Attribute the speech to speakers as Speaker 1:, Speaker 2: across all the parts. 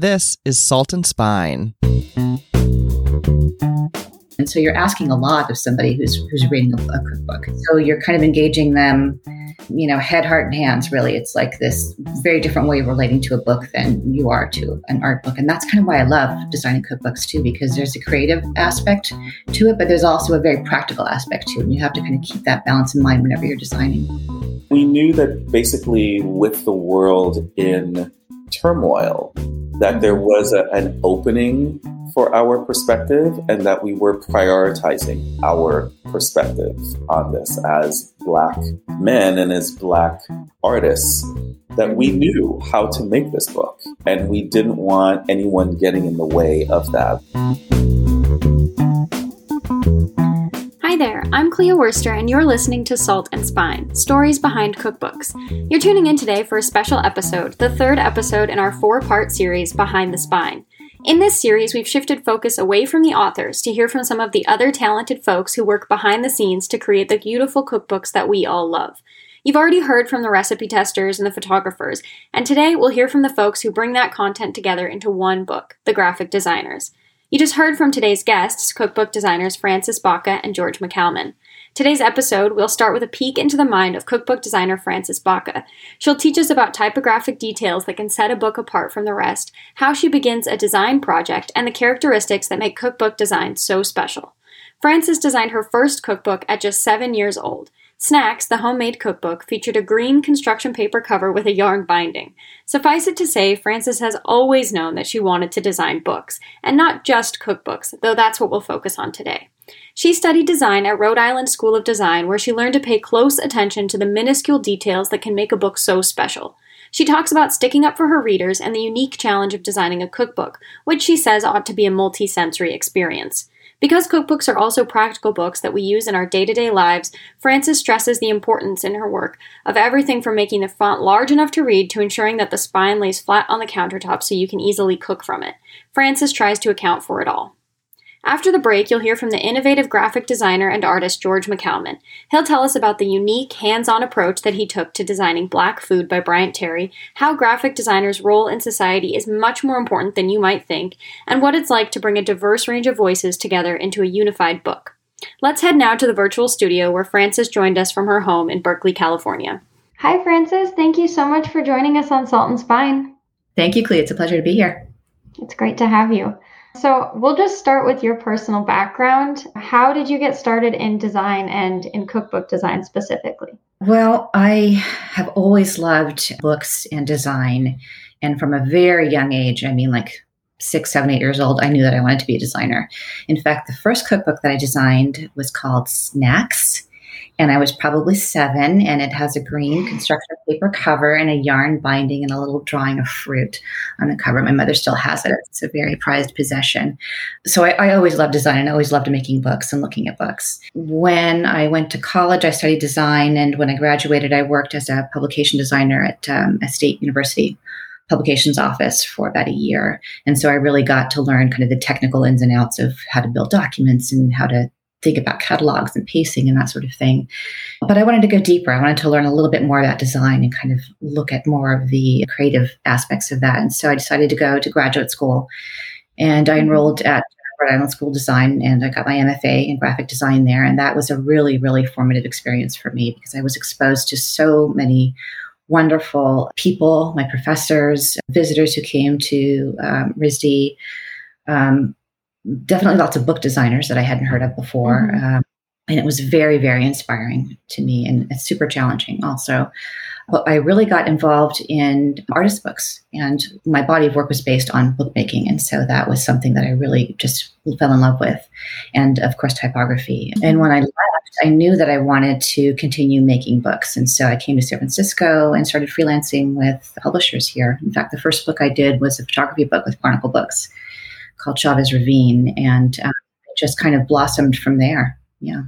Speaker 1: This is Salt and Spine.
Speaker 2: And so you're asking a lot of somebody who's who's reading a, a cookbook. So you're kind of engaging them, you know, head, heart, and hands. Really, it's like this very different way of relating to a book than you are to an art book. And that's kind of why I love designing cookbooks too, because there's a creative aspect to it, but there's also a very practical aspect to it. And you have to kind of keep that balance in mind whenever you're designing.
Speaker 3: We knew that basically with the world in turmoil, that there was a, an opening for our perspective and that we were prioritizing our perspective on this as Black men and as Black artists. That we knew how to make this book and we didn't want anyone getting in the way of that.
Speaker 4: Hi there, I'm Clea Worster, and you're listening to Salt and Spine Stories Behind Cookbooks. You're tuning in today for a special episode, the third episode in our four part series, Behind the Spine. In this series, we've shifted focus away from the authors to hear from some of the other talented folks who work behind the scenes to create the beautiful cookbooks that we all love. You've already heard from the recipe testers and the photographers, and today we'll hear from the folks who bring that content together into one book, the graphic designers. You just heard from today's guests, cookbook designers Frances Baca and George McCalman. Today's episode, we'll start with a peek into the mind of cookbook designer Frances Baca. She'll teach us about typographic details that can set a book apart from the rest, how she begins a design project, and the characteristics that make cookbook design so special. Frances designed her first cookbook at just seven years old. Snacks, the homemade cookbook, featured a green construction paper cover with a yarn binding. Suffice it to say, Frances has always known that she wanted to design books, and not just cookbooks, though that's what we'll focus on today. She studied design at Rhode Island School of Design, where she learned to pay close attention to the minuscule details that can make a book so special. She talks about sticking up for her readers and the unique challenge of designing a cookbook, which she says ought to be a multi-sensory experience. Because cookbooks are also practical books that we use in our day to day lives, Frances stresses the importance in her work of everything from making the font large enough to read to ensuring that the spine lays flat on the countertop so you can easily cook from it. Frances tries to account for it all. After the break, you'll hear from the innovative graphic designer and artist George McCalman. He'll tell us about the unique, hands on approach that he took to designing Black Food by Bryant Terry, how graphic designers' role in society is much more important than you might think, and what it's like to bring a diverse range of voices together into a unified book. Let's head now to the virtual studio where Frances joined us from her home in Berkeley, California. Hi, Frances. Thank you so much for joining us on Salt and Spine.
Speaker 2: Thank you, Clea. It's a pleasure to be here.
Speaker 4: It's great to have you. So, we'll just start with your personal background. How did you get started in design and in cookbook design specifically?
Speaker 2: Well, I have always loved books and design. And from a very young age, I mean, like six, seven, eight years old, I knew that I wanted to be a designer. In fact, the first cookbook that I designed was called Snacks and I was probably seven, and it has a green construction paper cover and a yarn binding and a little drawing of fruit on the cover. My mother still has it. It's a very prized possession. So I, I always loved design and I always loved making books and looking at books. When I went to college, I studied design, and when I graduated, I worked as a publication designer at um, a state university publications office for about a year. And so I really got to learn kind of the technical ins and outs of how to build documents and how to think about catalogs and pacing and that sort of thing. But I wanted to go deeper. I wanted to learn a little bit more about design and kind of look at more of the creative aspects of that. And so I decided to go to graduate school and I enrolled at Rhode Island School of Design and I got my MFA in graphic design there. And that was a really, really formative experience for me because I was exposed to so many wonderful people, my professors, visitors who came to um, RISD. Um, definitely lots of book designers that I hadn't heard of before. Mm-hmm. Um, and it was very, very inspiring to me and it's super challenging also. But I really got involved in artist books, and my body of work was based on bookmaking. And so that was something that I really just fell in love with. And of course, typography. Mm-hmm. And when I left, I knew that I wanted to continue making books. And so I came to San Francisco and started freelancing with publishers here. In fact, the first book I did was a photography book with Chronicle Books called Chavez Ravine, and um, just kind of blossomed from there. Yeah.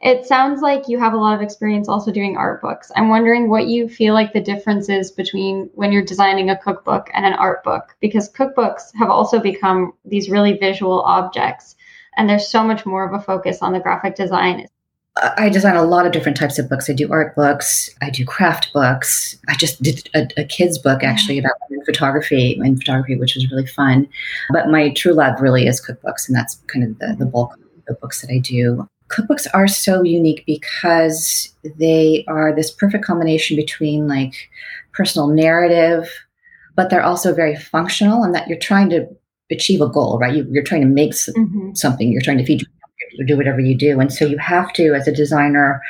Speaker 4: It sounds like you have a lot of experience also doing art books. I'm wondering what you feel like the difference is between when you're designing a cookbook and an art book, because cookbooks have also become these really visual objects, and there's so much more of a focus on the graphic design.
Speaker 2: I design a lot of different types of books. I do art books, I do craft books. I just did a, a kids book actually about photography and photography, which was really fun. But my true love really is cookbooks, and that's kind of the, the bulk of the books that I do. Cookbooks are so unique because they are this perfect combination between like personal narrative, but they're also very functional, and that you're trying to achieve a goal, right? You, are trying to make mm-hmm. something. You're trying to feed or do whatever you do. And so you have to, as a designer,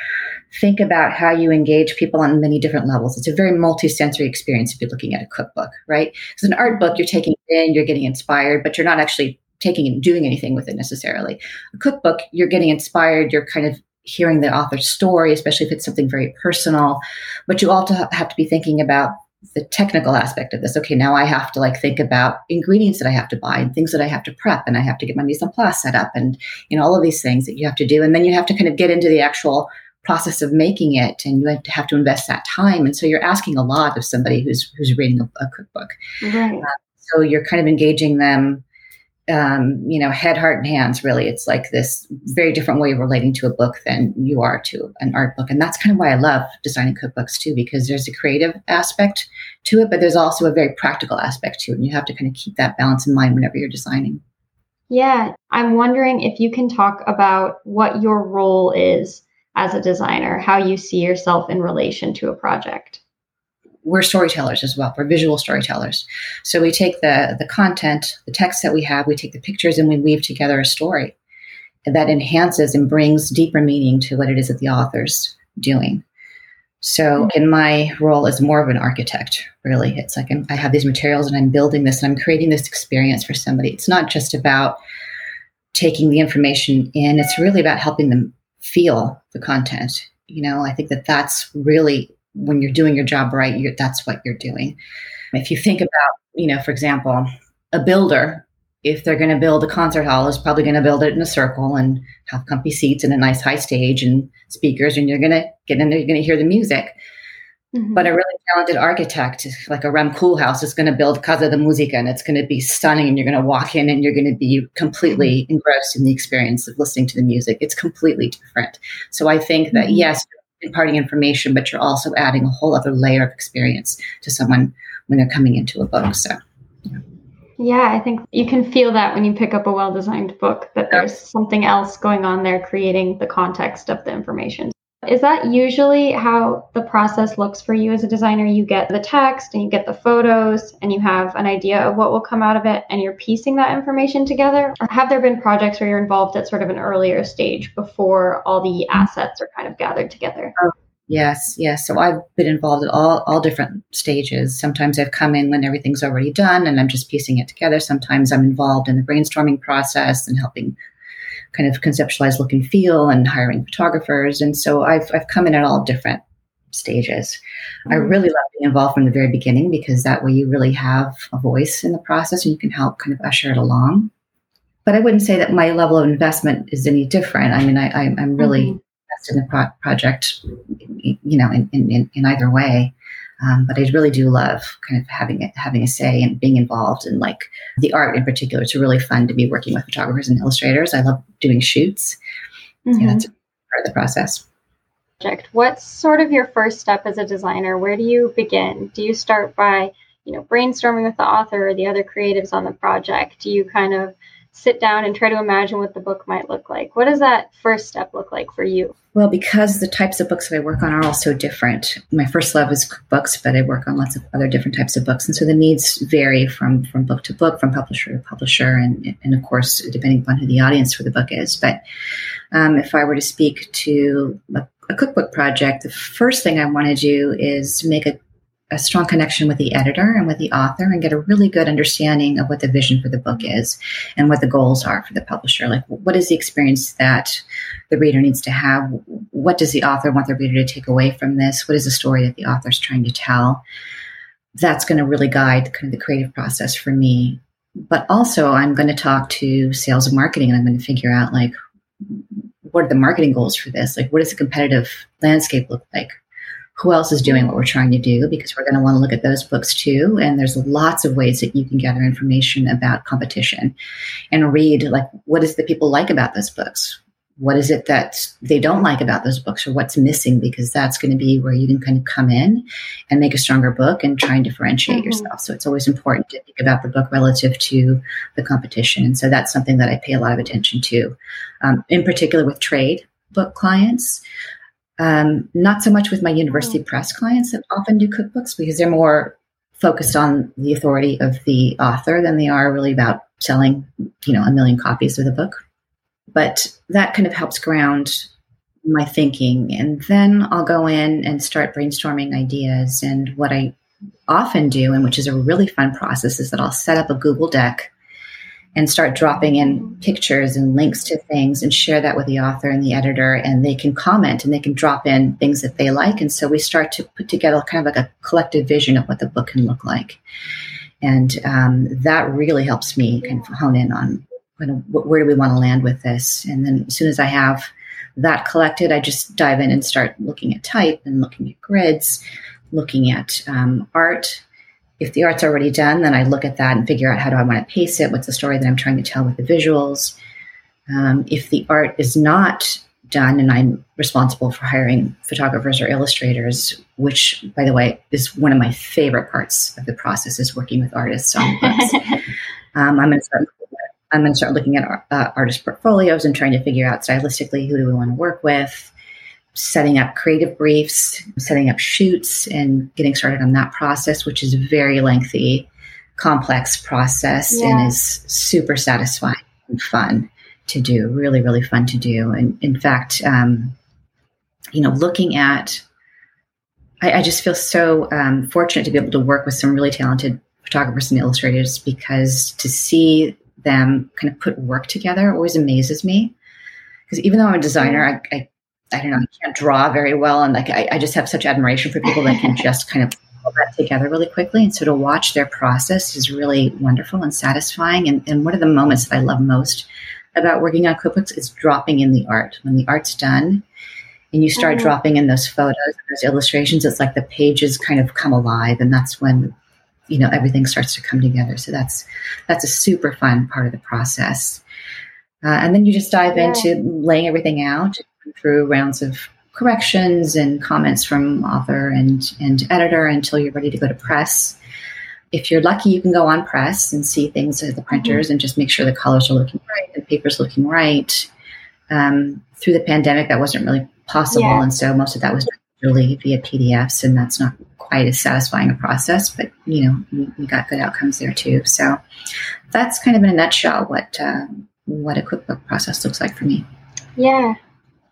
Speaker 2: think about how you engage people on many different levels. It's a very multi-sensory experience if you're looking at a cookbook, right? Because an art book, you're taking it in, you're getting inspired, but you're not actually taking and doing anything with it necessarily. A cookbook, you're getting inspired, you're kind of hearing the author's story, especially if it's something very personal. But you also have to be thinking about the technical aspect of this. Okay, now I have to like think about ingredients that I have to buy and things that I have to prep, and I have to get my mise en place set up, and you know all of these things that you have to do, and then you have to kind of get into the actual process of making it, and you have to have to invest that time, and so you're asking a lot of somebody who's who's reading a, a cookbook. Right. Uh, so you're kind of engaging them um, you know, head, heart, and hands. Really, it's like this very different way of relating to a book than you are to an art book, and that's kind of why I love designing cookbooks too, because there's a creative aspect to it, but there's also a very practical aspect to it, and you have to kind of keep that balance in mind whenever you're designing.
Speaker 4: Yeah, I'm wondering if you can talk about what your role is as a designer, how you see yourself in relation to a project
Speaker 2: we're storytellers as well. We're visual storytellers. So we take the the content, the text that we have, we take the pictures, and we weave together a story that enhances and brings deeper meaning to what it is that the author's doing. So mm-hmm. in my role as more of an architect, really, it's like I'm, I have these materials and I'm building this and I'm creating this experience for somebody. It's not just about taking the information in; it's really about helping them feel the content. You know, I think that that's really when you're doing your job right, that's what you're doing. If you think about, you know, for example, a builder, if they're going to build a concert hall, is probably going to build it in a circle and have comfy seats and a nice high stage and speakers, and you're going to get in there, you're going to hear the music. Mm-hmm. But a really talented architect, like a Rem Koolhaas, is going to build Casa de Musica, and it's going to be stunning. And you're going to walk in, and you're going to be completely mm-hmm. engrossed in the experience of listening to the music. It's completely different. So I think that mm-hmm. yes, imparting information, but you're also adding a whole other layer of experience to someone when they're coming into a book. So,
Speaker 4: yeah. Yeah, I think you can feel that when you pick up a well designed book, that there's something else going on there creating the context of the information. Is that usually how the process looks for you as a designer? You get the text and you get the photos and you have an idea of what will come out of it and you're piecing that information together? Or have there been projects where you're involved at sort of an earlier stage before all the assets are kind of gathered together?
Speaker 2: Oh, yes, yes. So I've been involved at all, all different stages. Sometimes I've come in when everything's already done and I'm just piecing it together. Sometimes I'm involved in the brainstorming process and helping kind of conceptualize look and feel and hiring photographers. And so I've, I've come in at all different stages. Mm-hmm. I really love being involved from the very beginning because that way you really have a voice in the process and you can help kind of usher it along. But I wouldn't say that my level of investment is any different. I mean, I, I, am really mm-hmm. invested in the pro- project, you know, in, in, in either way. Um, but I really do love kind of having it, having a say and being involved in like the art in particular. It's really fun to be working with photographers and illustrators. I love doing shoots. Mm-hmm. Yeah, that's part of the process.
Speaker 4: What's sort of your first step as a designer? Where do you begin? Do you start by, you know, brainstorming with the author or the other creatives on the project? Do you kind of sit down and try to imagine what the book might look like? What does that first step look like for you?
Speaker 2: Well, because the types of books that I work on are all so different. My first love is books, but I work on lots of other different types of books, and so the needs vary from from book to book, from publisher to publisher, and and of course depending upon who the audience for the book is. But um, if I were to speak to a, a cookbook project, the first thing I want to do is make a a strong connection with the editor and with the author and get a really good understanding of what the vision for the book mm-hmm. is and what the goals are for the publisher. Like, what is the experience that the reader needs to have? What does the author want the reader to take away from this? What is the story that the author is trying to tell? That's going to really guide kind of the creative process for me. But also, I'm going to talk to sales and marketing and I'm going to figure out, like, what are the marketing goals for this? Like, what does the competitive landscape look like? Who else is doing what we're trying to do because we're going to want to look at those books too and there's lots of ways that you can gather information about competition and read like what does the people like about those books? What is it that they don't like about those books or what's missing? Because that's going to be where you can kind of come in and make a stronger book and try and differentiate mm-hmm. yourself. So it's always important to think about the book relative to the competition and so that's something that i pay a lot of attention to um, in particular with trade book clients um, not so much with my university mm-hmm. press clients that often do cookbooks because they're more focused on the authority of the author than they are really about selling you know a million copies of the book but that kind of helps ground my thinking. And then I'll go in and start brainstorming ideas. And what I often do, and which is a really fun process, is that I'll set up a Google Deck and start dropping in pictures and links to things and share that with the author and the editor and they can comment and they can drop in things that they like and so we start to put together kind of like a collective vision of what the book can look like and um, that really helps me kind of hone in on where do we want to land with this? And then as soon as I have that collected, I just dive in and start looking at type and looking at grids, looking at um, art. If the art's already done, then I look at that and figure out how do I want to pace it? What's the story that I'm trying to tell with the visuals? Um, if the art is not done and I'm responsible for hiring photographers or illustrators, which, by the way, is one of my favorite parts of the process is working with artists on books. um, I'm going to start I'm going to start looking at uh, artist portfolios and trying to figure out stylistically who do we want to work with, setting up creative briefs, setting up shoots, and getting started on that process, which is a very lengthy, complex process yeah. and is super satisfying and fun to do. Really, really fun to do. And in fact, um, you know, looking at, I, I just feel so um, fortunate to be able to work with some really talented photographers and illustrators because to see them kind of put work together always amazes me. Because even though I'm a designer, I, I, I don't know, I can't draw very well, and like I, I just have such admiration for people that can just kind of pull that together really quickly. And so to watch their process is really wonderful and satisfying. And, and one of the moments that I love most about working on cookbooks is dropping in the art. When the art's done, and you start mm-hmm. dropping in those photos, those illustrations, it's like the pages kind of come alive, and that's when you know everything starts to come together so that's that's a super fun part of the process uh, and then you just dive yeah. into laying everything out through rounds of corrections and comments from author and and editor until you're ready to go to press if you're lucky you can go on press and see things at the printers mm-hmm. and just make sure the colors are looking right the paper's looking right um, through the pandemic that wasn't really possible yeah. and so most of that was really via pdfs and that's not quite as satisfying a process, but you know, we, we got good outcomes there too. So that's kind of in a nutshell what uh, what a cookbook process looks like for me.
Speaker 4: Yeah,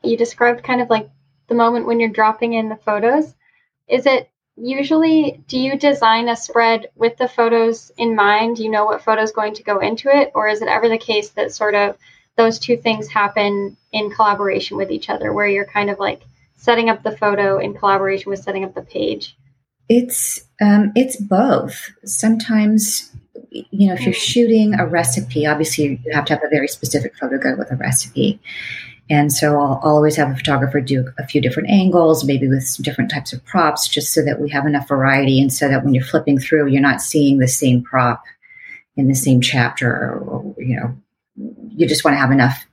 Speaker 4: you described kind of like the moment when you're dropping in the photos. Is it usually do you design a spread with the photos in mind? You know what photo is going to go into it, or is it ever the case that sort of those two things happen in collaboration with each other, where you're kind of like setting up the photo in collaboration with setting up the page?
Speaker 2: It's um, it's both. Sometimes, you know, if you're shooting a recipe, obviously you have to have a very specific photo go with a recipe. And so I'll, I'll, always have a photographer do a few different angles, maybe with some different types of props, just so that we have enough variety and so that when you're flipping through, you're not seeing the same prop in the same chapter or, or you know, you just want to have enough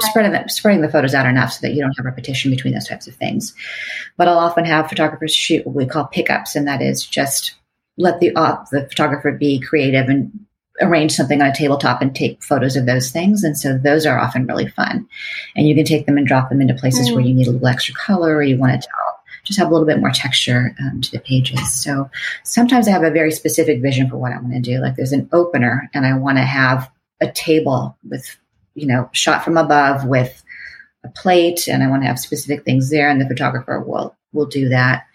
Speaker 2: spreading the, spreading the photos out enough so that you don't have repetition between those types of things. But I'll often have photographers shoot what we call pickups, and that is just let the uh, the photographer be creative and arrange something on a tabletop and take photos of those things. And so those are often really fun. And you can take them and drop them into places mm. where you need a little extra color or you want to tell just have a little bit more texture um, to the pages. So sometimes I have a very specific vision for what I want to do. Like there's an opener and I want to have a table with you know, shot from above with a plate and I want to have specific things there and the photographer will will do that.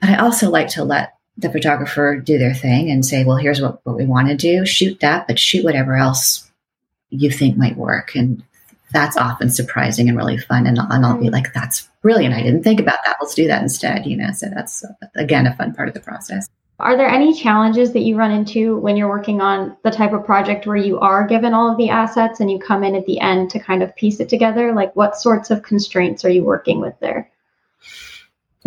Speaker 2: But I also like to let the photographer do their thing and say, well, here's what, what we want to do. Shoot that, but shoot whatever else you think might work. And that's often surprising and really fun. And, and I'll be mm-hmm. like, that's brilliant. I didn't think about that. Let's do that instead. You know, so that's again a fun part of the process.
Speaker 4: Are there any challenges that you run into when you're working on the type of project where you are given all of the assets and you come in at the end to kind of piece it together? Like, what sorts of constraints are you working with there?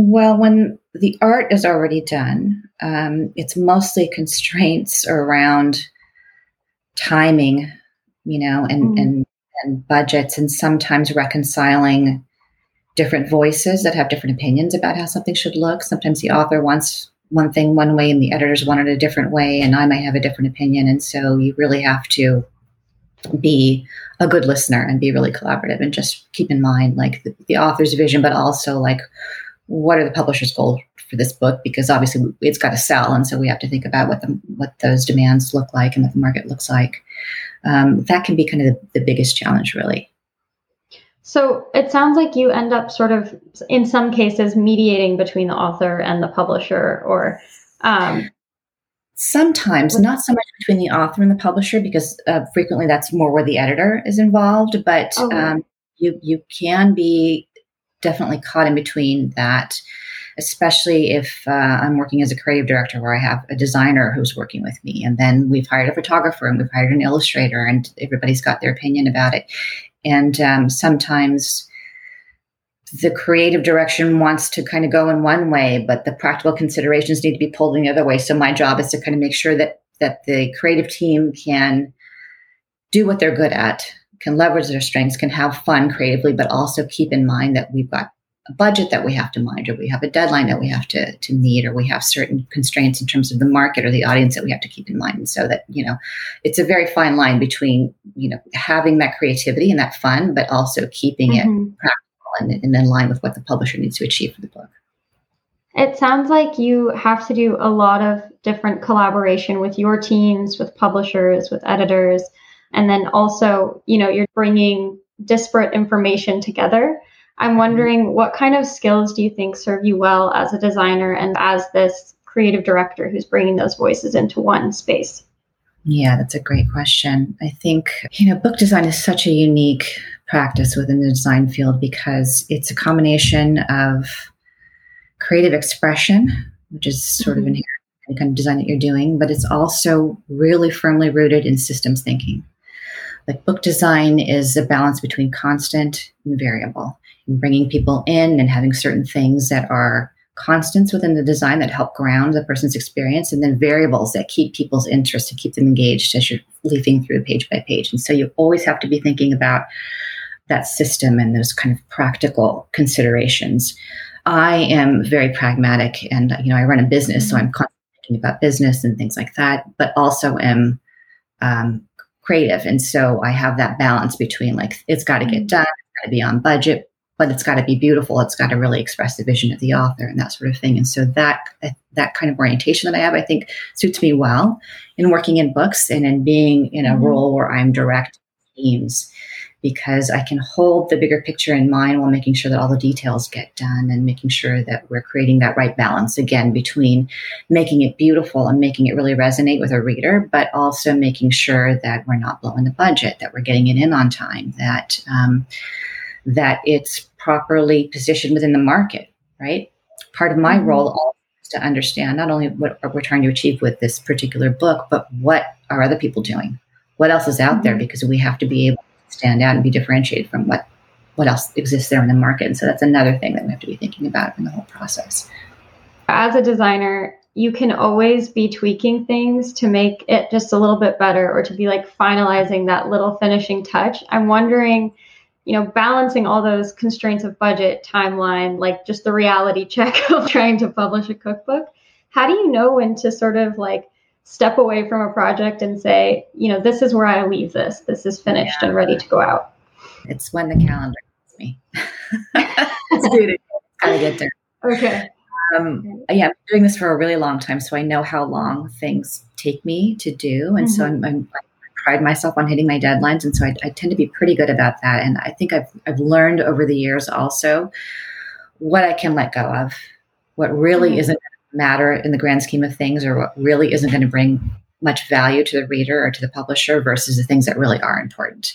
Speaker 2: Well, when the art is already done, um, it's mostly constraints around timing, you know, and, mm. and and budgets and sometimes reconciling different voices that have different opinions about how something should look. Sometimes the author wants one thing one way and the editors want it a different way, and I might have a different opinion. And so you really have to be a good listener and be really collaborative and just keep in mind like the, the author's vision, but also like what are the publisher's goals for this book? Because obviously it's got to sell and so we have to think about what the what those demands look like and what the market looks like. Um, that can be kind of the, the biggest challenge really.
Speaker 4: So it sounds like you end up sort of in some cases mediating between the author and the publisher or um,
Speaker 2: sometimes not so much between the author and the publisher because uh, frequently that's more where the editor is involved but okay. um, you you can be definitely caught in between that especially if uh, I'm working as a creative director where I have a designer who's working with me. And then we've hired a photographer and we've hired an illustrator, and everybody's got their opinion about it. And um, sometimes the creative direction wants to kind of go in one way, but the practical considerations need to be pulled in the other way. So my job is to kind of make sure that that the creative team can do what they're good at, can leverage their strengths, can have fun creatively, but also keep in mind that we've got a budget that we have to mind, or we have a deadline that we have to, to meet, or we have certain constraints in terms of the market or the audience that we have to keep in mind. And so that, you know, it's a very fine line between, you know, having that creativity and that fun, but also keeping mm-hmm. it practical and, and in line with what the publisher needs to achieve for the book.
Speaker 4: It sounds like you have to do a lot of different collaboration with your teams, with publishers, with editors, and then also, you know, you're bringing disparate information together. I'm mm-hmm. wondering what kind of skills do you think serve you well as a designer and as this creative director who's bringing those voices into one space?
Speaker 2: Yeah, that's a great question. I think, you know, book design is such a unique practice within the design field because it's a combination of creative expression, which is sort mm-hmm. of inherent in the kind of design that you're doing, but it's also really firmly rooted in systems thinking. Like book design is a balance between constant and variable bringing people in and having certain things that are constants within the design that help ground the person's experience and then variables that keep people's interest to keep them engaged as you're leafing through page by page. And so you always have to be thinking about that system and those kind of practical considerations. I am very pragmatic and you know i run a business so i'm constantly thinking about business and things like that but also am um, creative and so i have that balance between like it's got to get done it's got to be on budget but it's got to be beautiful. It's got to really express the vision of the author and that sort of thing. And so that that kind of orientation that I have, I think, suits me well in working in books and in being in a mm-hmm. role where I'm direct teams because I can hold the bigger picture in mind while making sure that all the details get done and making sure that we're creating that right balance again between making it beautiful and making it really resonate with a reader, but also making sure that we're not blowing the budget, that we're getting it in on time, that um, that it's properly positioned within the market, right? Part of my mm-hmm. role is to understand not only what we're trying to achieve with this particular book, but what are other people doing? What else is out mm-hmm. there? Because we have to be able stand out and be differentiated from what what else exists there in the market. And so that's another thing that we have to be thinking about in the whole process.
Speaker 4: As a designer, you can always be tweaking things to make it just a little bit better or to be like finalizing that little finishing touch. I'm wondering you know, balancing all those constraints of budget, timeline, like just the reality check of trying to publish a cookbook. How do you know when to sort of like step away from a project and say, you know, this is where I leave this. This is finished yeah. and ready to go out.
Speaker 2: It's when the calendar hits me. Let's do. Gotta get there.
Speaker 4: Okay.
Speaker 2: Um, yeah, I'm doing this for a really long time, so I know how long things take me to do, and mm-hmm. so I'm, I'm, pride myself on hitting my deadlines, and so I, I, tend to be pretty good about that. And I think I've I've learned over the years also what I can let go of, what really mm-hmm. isn't matter in the grand scheme of things, or what really isn't going to bring much value to the reader or to the publisher versus the things that really are important.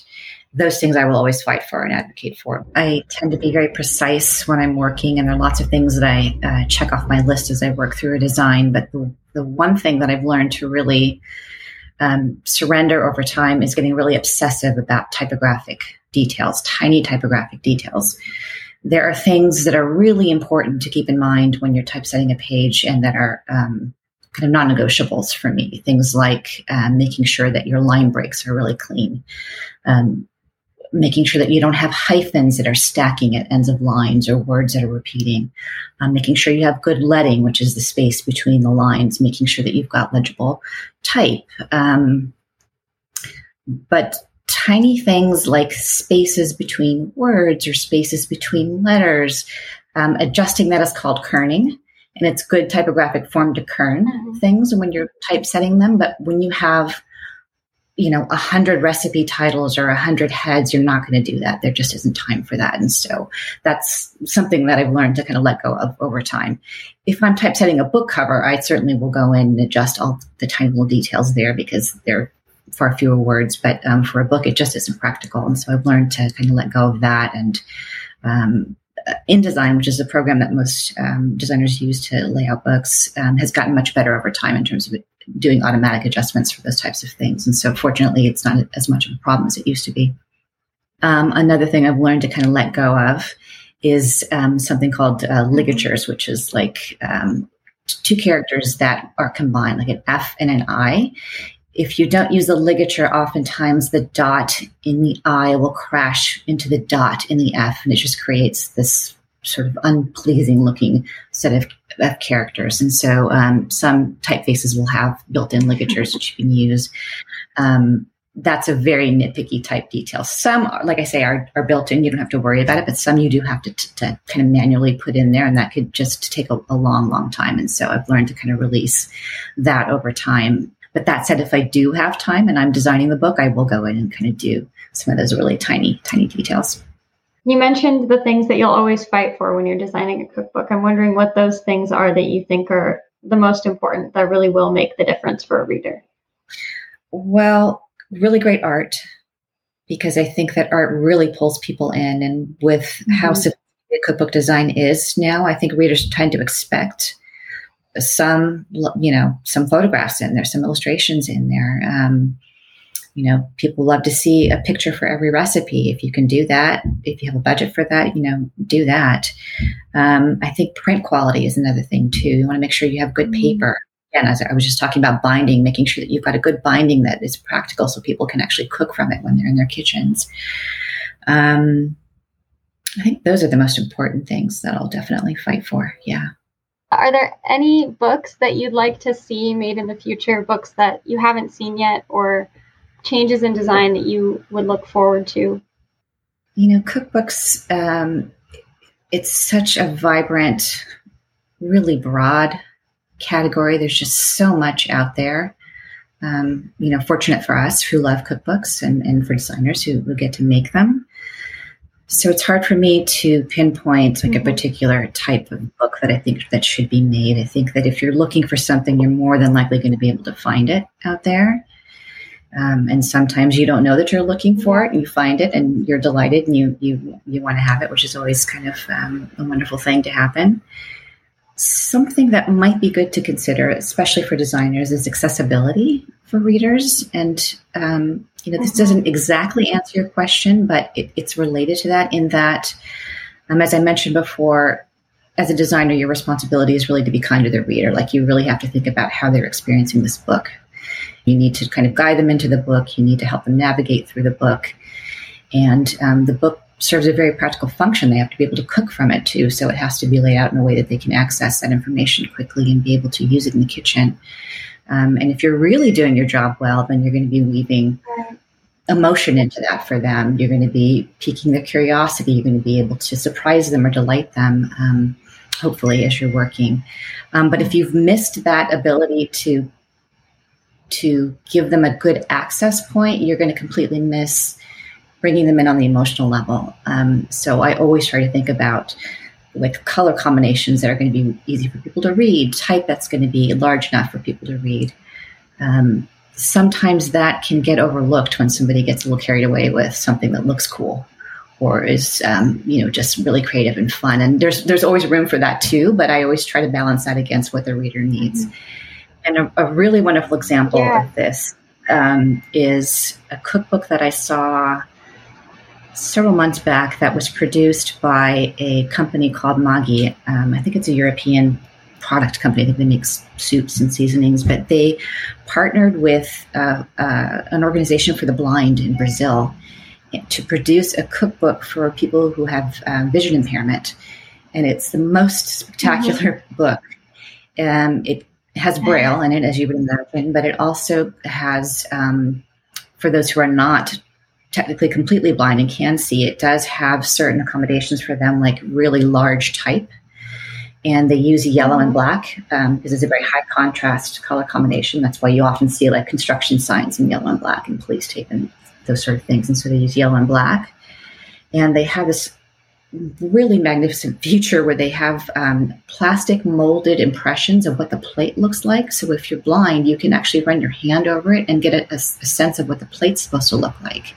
Speaker 2: Those things I will always fight for and advocate for. I tend to be very precise when I'm working, and there are lots of things that I uh, check off my list as I work through a design. But the, the one thing that I've learned to really um, surrender over time is getting really obsessive about typographic details, tiny typographic details. There are things that are really important to keep in mind when you're typesetting a page and that are um, kind of non negotiables for me. Things like um, making sure that your line breaks are really clean. Um, making sure that you don't have hyphens that are stacking at ends of lines or words that are repeating, um, making sure you have good leading, which is the space between the lines, making sure that you've got legible type. Um, but tiny things like spaces between words or spaces between letters, um, adjusting that is called kerning. And it's good typographic form to kern mm-hmm. things when you're typesetting them. But when you have you know, a hundred recipe titles or a hundred heads, you're not going to do that. There just isn't time for that. And so that's something that I've learned to kind of let go of over time. If I'm typesetting a book cover, I certainly will go in and adjust all the tiny little details there because they're far fewer words. But um, for a book, it just isn't practical. And so I've learned to kind of let go of that. And um, InDesign, which is a program that most um, designers use to lay out books, um, has gotten much better over time in terms of doing automatic adjustments for those types of things. And so, fortunately, it's not as much of a problem as it used to be. Um, another thing I've learned to kind of let go of is um, something called uh, ligatures, which is like two characters that are combined, like an F and an I. If you don't use the ligature, oftentimes the dot in the I will crash into the dot in the F, and it just creates this sort of unpleasing looking set of, of characters. And so um, some typefaces will have built-in ligatures that you can use. Um, that's a very nitpicky type detail. Some, like I say, are, are built in. You don't have to worry about it, but some you do have to, to kind of manually put in there, and that could just take a, a long, long time. And so I've learned to kind of release that over time. But that said, if I do have time and I'm designing the book, I will go in and kind of do some of those really tiny, tiny details.
Speaker 4: You mentioned the things that you'll always fight for when you're designing a cookbook. I'm wondering what those things are that you think are the most important that really will make the difference for a reader.
Speaker 2: Well, really great art because I think that art really pulls people in. And with mm-hmm. how sophisticated cookbook design is now, I think readers tend to expect some, you know, some photographs in there, some illustrations in there. Um, you know, people love to see a picture for every recipe. If you can do that, if you have a budget for that, you know, do that. Um, I think print quality is another thing too. You want to make sure you have good mm-hmm. paper. And as I was just talking about binding, making sure that you've got a good binding that is practical so people can actually cook from it when they're in their kitchens. Um, I think those are the most important things that I'll definitely fight for. Yeah.
Speaker 4: Are there any books that you'd like to see made in the future, books that you haven't seen yet, or changes in design that you would look forward to?
Speaker 2: You know, cookbooks, um, it's such a vibrant, really broad category. There's just so much out there. Um, you know, fortunate for us who love cookbooks and, and for designers who, who get to make them. So it's hard for me to pinpoint like mm-hmm. a particular type of book that I think that should be made. I think that if you're looking for something, you're more than likely going to be able to find it out there. Um, and sometimes you don't know that you're looking for it and you find it and you're delighted and you you you want to have it which is always kind of um, a wonderful thing to happen something that might be good to consider especially for designers is accessibility for readers and um, you know this mm-hmm. doesn't exactly answer your question but it, it's related to that in that um, as i mentioned before as a designer your responsibility is really to be kind to the reader like you really have to think about how they're experiencing this book you need to kind of guide them into the book. You need to help them navigate through the book. And um, the book serves a very practical function. They have to be able to cook from it too. So it has to be laid out in a way that they can access that information quickly and be able to use it in the kitchen. Um, and if you're really doing your job well, then you're going to be weaving emotion into that for them. You're going to be piquing their curiosity. You're going to be able to surprise them or delight them, um, hopefully, as you're working. Um, but if you've missed that ability to to give them a good access point, you're going to completely miss bringing them in on the emotional level. Um, so I always try to think about like color combinations that are going to be easy for people to read, type that's going to be large enough for people to read. Um, sometimes that can get overlooked when somebody gets a little carried away with something that looks cool or is um, you know just really creative and fun. And there's there's always room for that too, but I always try to balance that against what the reader needs. Mm-hmm. And a, a really wonderful example yeah. of this um, is a cookbook that I saw several months back that was produced by a company called Maggi. Um, I think it's a European product company. I think they make soups and seasonings, but they partnered with uh, uh, an organization for the blind in Brazil. to produce a cookbook for people who have um, vision impairment. And it's the most spectacular mm-hmm. book. Um, it has Braille in it, as you would imagine, but it also has, um, for those who are not technically completely blind and can see, it does have certain accommodations for them, like really large type. And they use yellow and black um, because it's a very high contrast color combination. That's why you often see like construction signs in yellow and black and police tape and those sort of things. And so they use yellow and black. And they have this really magnificent feature where they have um, plastic molded impressions of what the plate looks like. So if you're blind, you can actually run your hand over it and get a, a, a sense of what the plate's supposed to look like.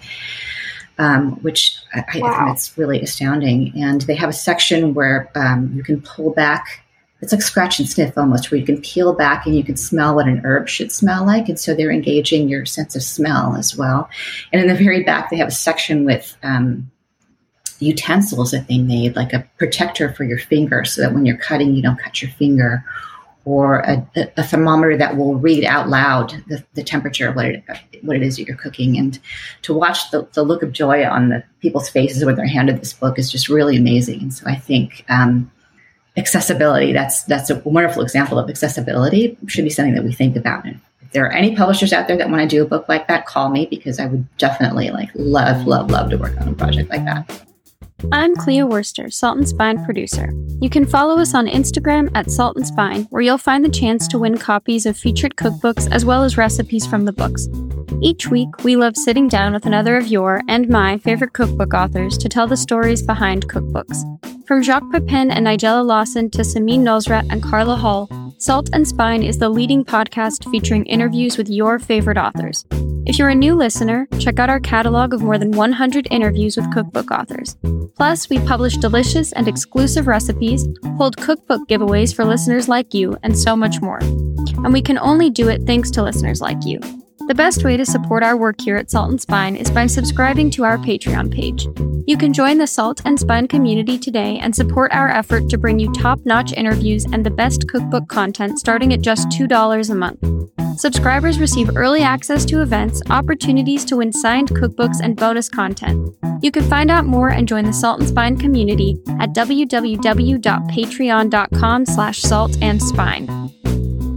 Speaker 2: Um, which I, wow. I, think it's really astounding. And they have a section where um, you can pull back. It's like scratch and sniff almost, where you can peel back and you can smell what an herb should smell like. And so they're engaging your sense of smell as well. And in the very back, they have a section with um, utensils that they made, like a protector for your finger, so that when you're cutting, you don't cut your finger, or a, a thermometer that will read out loud the, the, temperature of what it, what it is that you're cooking. And to watch the, the look of joy on the people's faces when they're handed this book is just really amazing. And so I think um, accessibility, that's, that's a wonderful example of accessibility, should be something that we think about. And if there are any publishers out there that want to do a book like that, call me because I would definitely like love, love, love to work on a project like that.
Speaker 4: I'm Clea Worster, Salt and Spine producer. You can follow us on Instagram at Salt and Spine, where you'll find the chance to win copies of featured cookbooks as well as recipes from the books. Each week, we love sitting down with another of your and my favorite cookbook authors to tell the stories behind cookbooks. From Jacques Pepin and Nigella Lawson to Samin Nosrat and Carla Hall, Salt and Spine is the leading podcast featuring interviews with your favorite authors. If you're a new listener, check out our catalog of more than 100 interviews with cookbook authors. Plus, we publish delicious and exclusive recipes, hold cookbook giveaways for listeners like you, and so much more. And we can only do it thanks to listeners like you. The best way to support our work here at Salt and Spine is by subscribing to our Patreon page. You can join the Salt and Spine community today and support our effort to bring you top notch interviews and the best cookbook content starting at just $2 a month. Subscribers receive early access to events, opportunities to win signed cookbooks, and bonus content. You can find out more and join the Salt and Spine community at www.patreon.com slash salt and spine.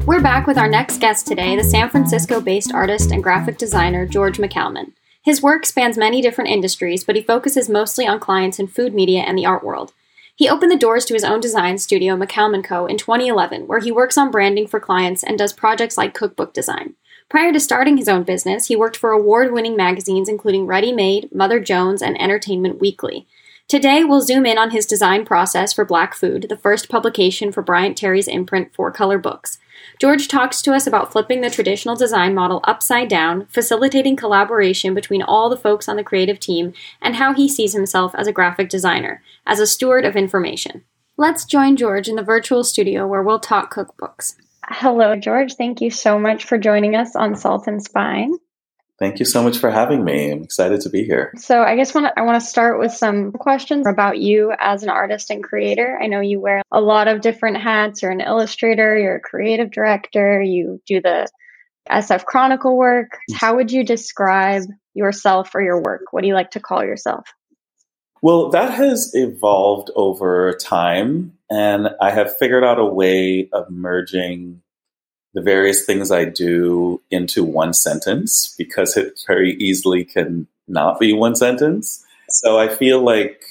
Speaker 4: We're back with our next guest today, the San Francisco based artist and graphic designer George McCalman. His work spans many different industries, but he focuses mostly on clients in food media and the art world. He opened the doors to his own design studio, McCalman Co., in 2011, where he works on branding for clients and does projects like cookbook design. Prior to starting his own business, he worked for award winning magazines including Ready Made, Mother Jones, and Entertainment Weekly. Today, we'll zoom in on his design process for Black Food, the first publication for Bryant Terry's imprint, Four Color Books. George talks to us about flipping the traditional design model upside down, facilitating collaboration between all the folks on the creative team, and how he sees himself as a graphic designer, as a steward of information. Let's join George in the virtual studio where we'll talk cookbooks. Hello, George. Thank you so much for joining us on Salt and Spine.
Speaker 3: Thank you so much for having me. I'm excited to be here.
Speaker 4: So, I guess wanna, I want to start with some questions about you as an artist and creator. I know you wear a lot of different hats. You're an illustrator, you're a creative director, you do the SF Chronicle work. How would you describe yourself or your work? What do you like to call yourself?
Speaker 3: Well, that has evolved over time, and I have figured out a way of merging the various things I do into one sentence because it very easily can not be one sentence. So I feel like,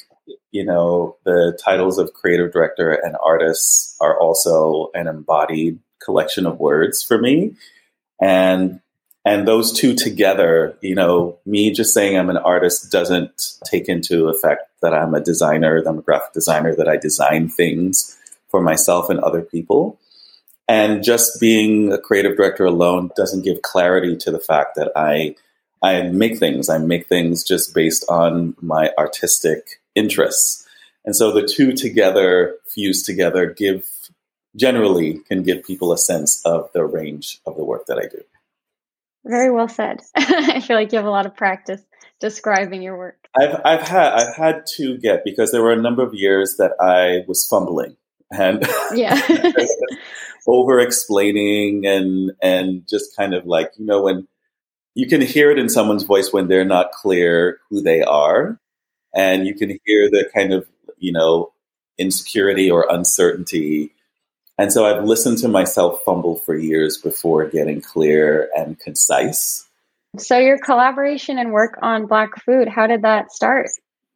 Speaker 3: you know, the titles of creative director and artist are also an embodied collection of words for me. And and those two together, you know, me just saying I'm an artist doesn't take into effect that I'm a designer, that I'm a graphic designer, that I design things for myself and other people. And just being a creative director alone doesn't give clarity to the fact that I I make things. I make things just based on my artistic interests. And so the two together, fused together, give generally can give people a sense of the range of the work that I do.
Speaker 4: Very well said. I feel like you have a lot of practice describing your work.
Speaker 3: I've I've had I've had to get because there were a number of years that I was fumbling and
Speaker 4: yeah
Speaker 3: over explaining and and just kind of like you know when you can hear it in someone's voice when they're not clear who they are. And you can hear the kind of, you know, insecurity or uncertainty. And so I've listened to myself fumble for years before getting clear and concise.
Speaker 4: So, your collaboration and work on Black food, how did that start?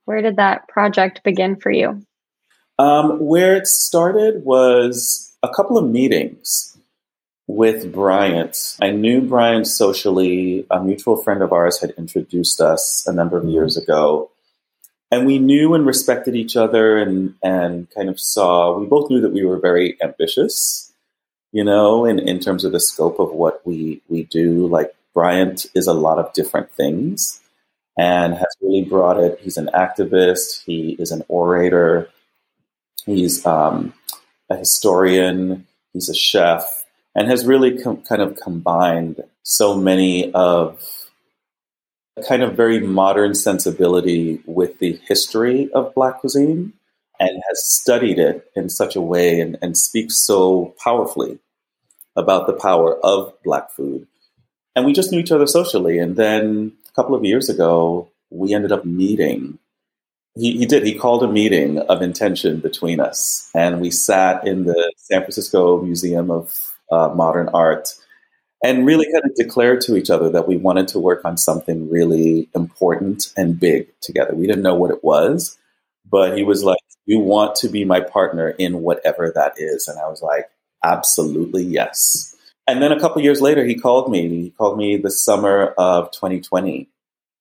Speaker 4: Where did that project begin for you?
Speaker 3: Um, where it started was a couple of meetings with Bryant. I knew Bryant socially. A mutual friend of ours had introduced us a number of years ago. And we knew and respected each other and, and kind of saw, we both knew that we were very ambitious, you know, in, in terms of the scope of what we, we do. Like Bryant is a lot of different things and has really brought it. He's an activist, he is an orator, he's um, a historian, he's a chef, and has really com- kind of combined so many of a kind of very modern sensibility with the history of Black cuisine and has studied it in such a way and, and speaks so powerfully about the power of Black food. And we just knew each other socially. And then a couple of years ago, we ended up meeting. He, he did. He called a meeting of intention between us. And we sat in the San Francisco Museum of uh, Modern Art and really kind of declared to each other that we wanted to work on something really important and big together. We didn't know what it was, but he was like, You want to be my partner in whatever that is. And I was like, Absolutely, yes. And then a couple years later, he called me. He called me the summer of 2020,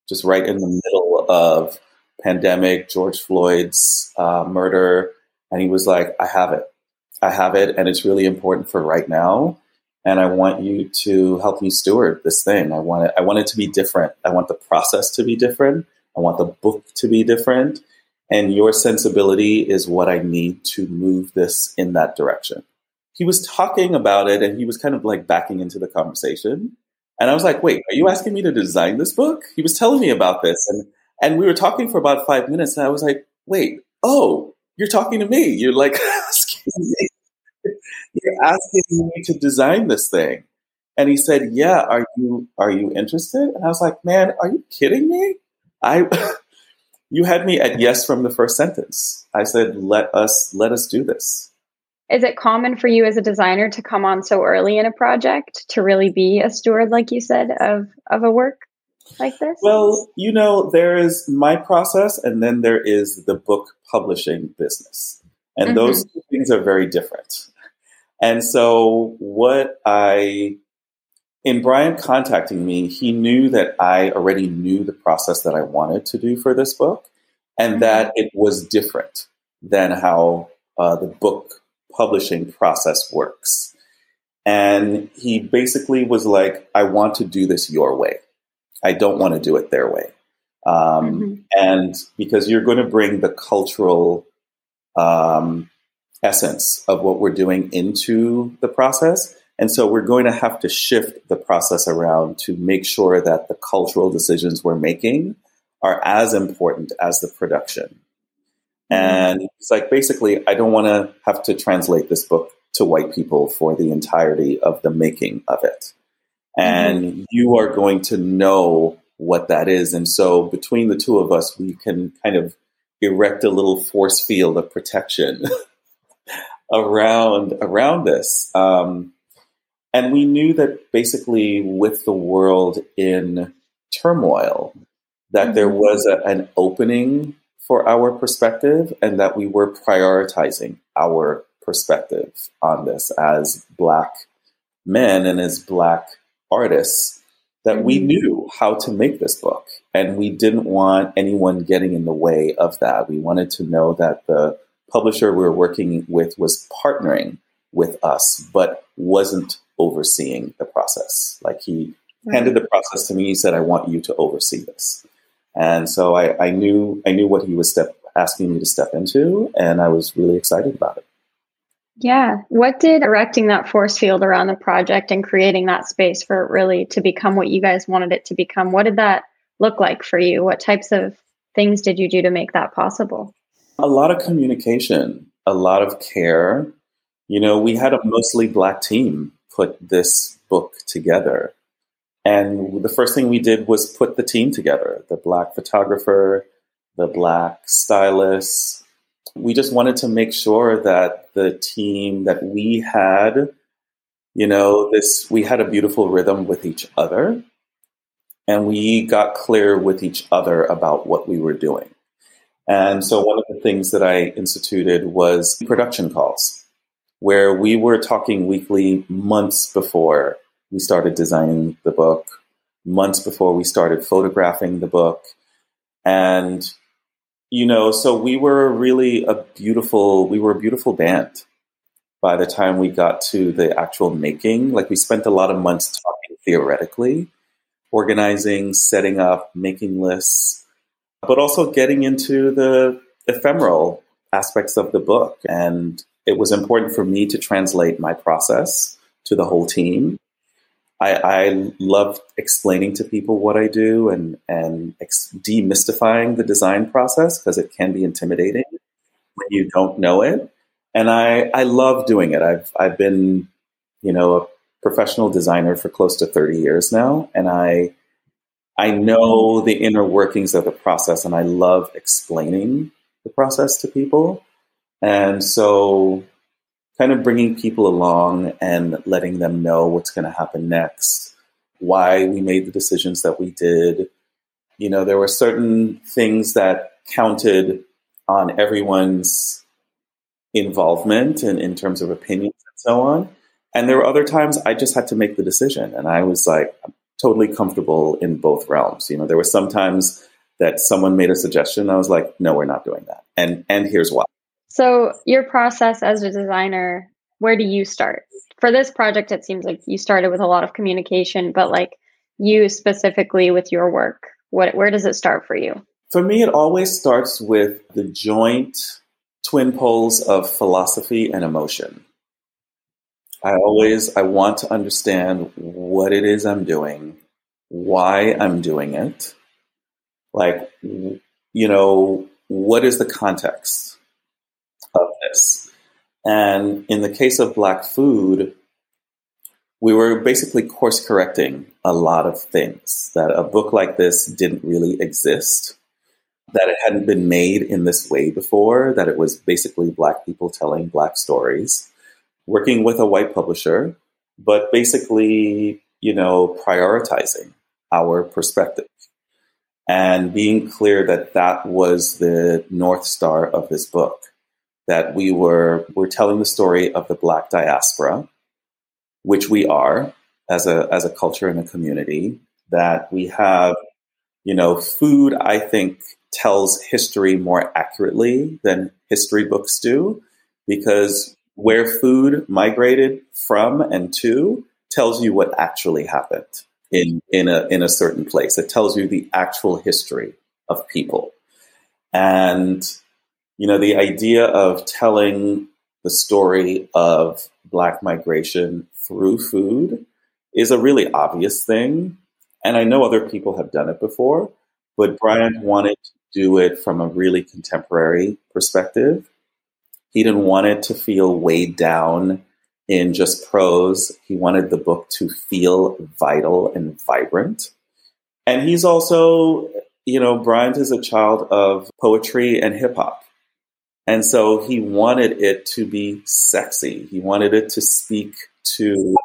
Speaker 3: just right in the middle of pandemic, George Floyd's uh, murder. And he was like, I have it. I have it. And it's really important for right now and I want you to help me steward this thing. I want it. I want it to be different. I want the process to be different. I want the book to be different, and your sensibility is what I need to move this in that direction. He was talking about it, and he was kind of like backing into the conversation, and I was like, "Wait, are you asking me to design this book?" He was telling me about this, and and we were talking for about five minutes, and I was like, "Wait, oh, you're talking to me? You're like asking me." You're asking me to design this thing. And he said, Yeah, are you are you interested? And I was like, Man, are you kidding me? I you had me at yes from the first sentence. I said, Let us let us do this.
Speaker 4: Is it common for you as a designer to come on so early in a project to really be a steward, like you said, of of a work like this?
Speaker 3: Well, you know, there is my process and then there is the book publishing business. And mm-hmm. those things are very different. And so, what I, in Bryant contacting me, he knew that I already knew the process that I wanted to do for this book and mm-hmm. that it was different than how uh, the book publishing process works. And he basically was like, I want to do this your way. I don't want to do it their way. Um, mm-hmm. And because you're going to bring the cultural um, essence of what we're doing into the process. And so we're going to have to shift the process around to make sure that the cultural decisions we're making are as important as the production. Mm-hmm. And it's like basically, I don't want to have to translate this book to white people for the entirety of the making of it. And mm-hmm. you are going to know what that is. And so between the two of us, we can kind of erect a little force field of protection around around this. Um, and we knew that basically, with the world in turmoil, that mm-hmm. there was a, an opening for our perspective, and that we were prioritizing our perspective on this as Black men and as Black artists. That mm-hmm. we knew how to make this book, and we didn't want anyone getting in the way of that. We wanted to know that the publisher we were working with was partnering with us, but wasn't overseeing the process. Like he right. handed the process to me. He said, "I want you to oversee this," and so I, I knew I knew what he was step, asking me to step into, and I was really excited about it.
Speaker 4: Yeah. What did erecting that force field around the project and creating that space for it really to become what you guys wanted it to become? What did that look like for you? What types of things did you do to make that possible?
Speaker 3: a lot of communication, a lot of care. You know, we had a mostly black team put this book together. And the first thing we did was put the team together the black photographer, the black stylist. We just wanted to make sure that the team that we had, you know, this, we had a beautiful rhythm with each other. And we got clear with each other about what we were doing. And so one of the things that I instituted was production calls, where we were talking weekly months before we started designing the book, months before we started photographing the book. And, you know, so we were really a beautiful, we were a beautiful band by the time we got to the actual making. Like we spent a lot of months talking theoretically, organizing, setting up, making lists, but also getting into the ephemeral aspects of the book. And it was important for me to translate my process to the whole team. I, I love explaining to people what I do and, and ex- demystifying the design process because it can be intimidating when you don't know it. And I, I love doing it. I've, I've been, you know, a professional designer for close to 30 years now. And I, I know the inner workings of the process and I love explaining the process to people. And so, kind of bringing people along and letting them know what's going to happen next, why we made the decisions that we did. You know, there were certain things that counted on everyone's involvement and in terms of opinions and so on. And there were other times I just had to make the decision. And I was like, totally comfortable in both realms. You know, there were some times that someone made a suggestion. I was like, no, we're not doing that. And and here's why.
Speaker 4: So your process as a designer, where do you start? For this project, it seems like you started with a lot of communication, but like you specifically with your work, what where does it start for you?
Speaker 3: For me, it always starts with the joint twin poles of philosophy and emotion. I always I want to understand what it is I'm doing, why I'm doing it. Like you know, what is the context of this? And in the case of black food, we were basically course correcting a lot of things that a book like this didn't really exist, that it hadn't been made in this way before, that it was basically black people telling black stories working with a white publisher, but basically, you know, prioritizing our perspective and being clear that that was the north star of this book that we were we're telling the story of the black diaspora which we are as a as a culture and a community that we have you know food i think tells history more accurately than history books do because where food migrated from and to tells you what actually happened in, in, a, in a certain place. It tells you the actual history of people. And, you know, the idea of telling the story of Black migration through food is a really obvious thing. And I know other people have done it before, but Bryant wanted to do it from a really contemporary perspective he didn't want it to feel weighed down in just prose. He wanted the book to feel vital and vibrant. And he's also, you know, Bryant is a child of poetry and hip hop. And so he wanted it to be sexy. He wanted it to speak to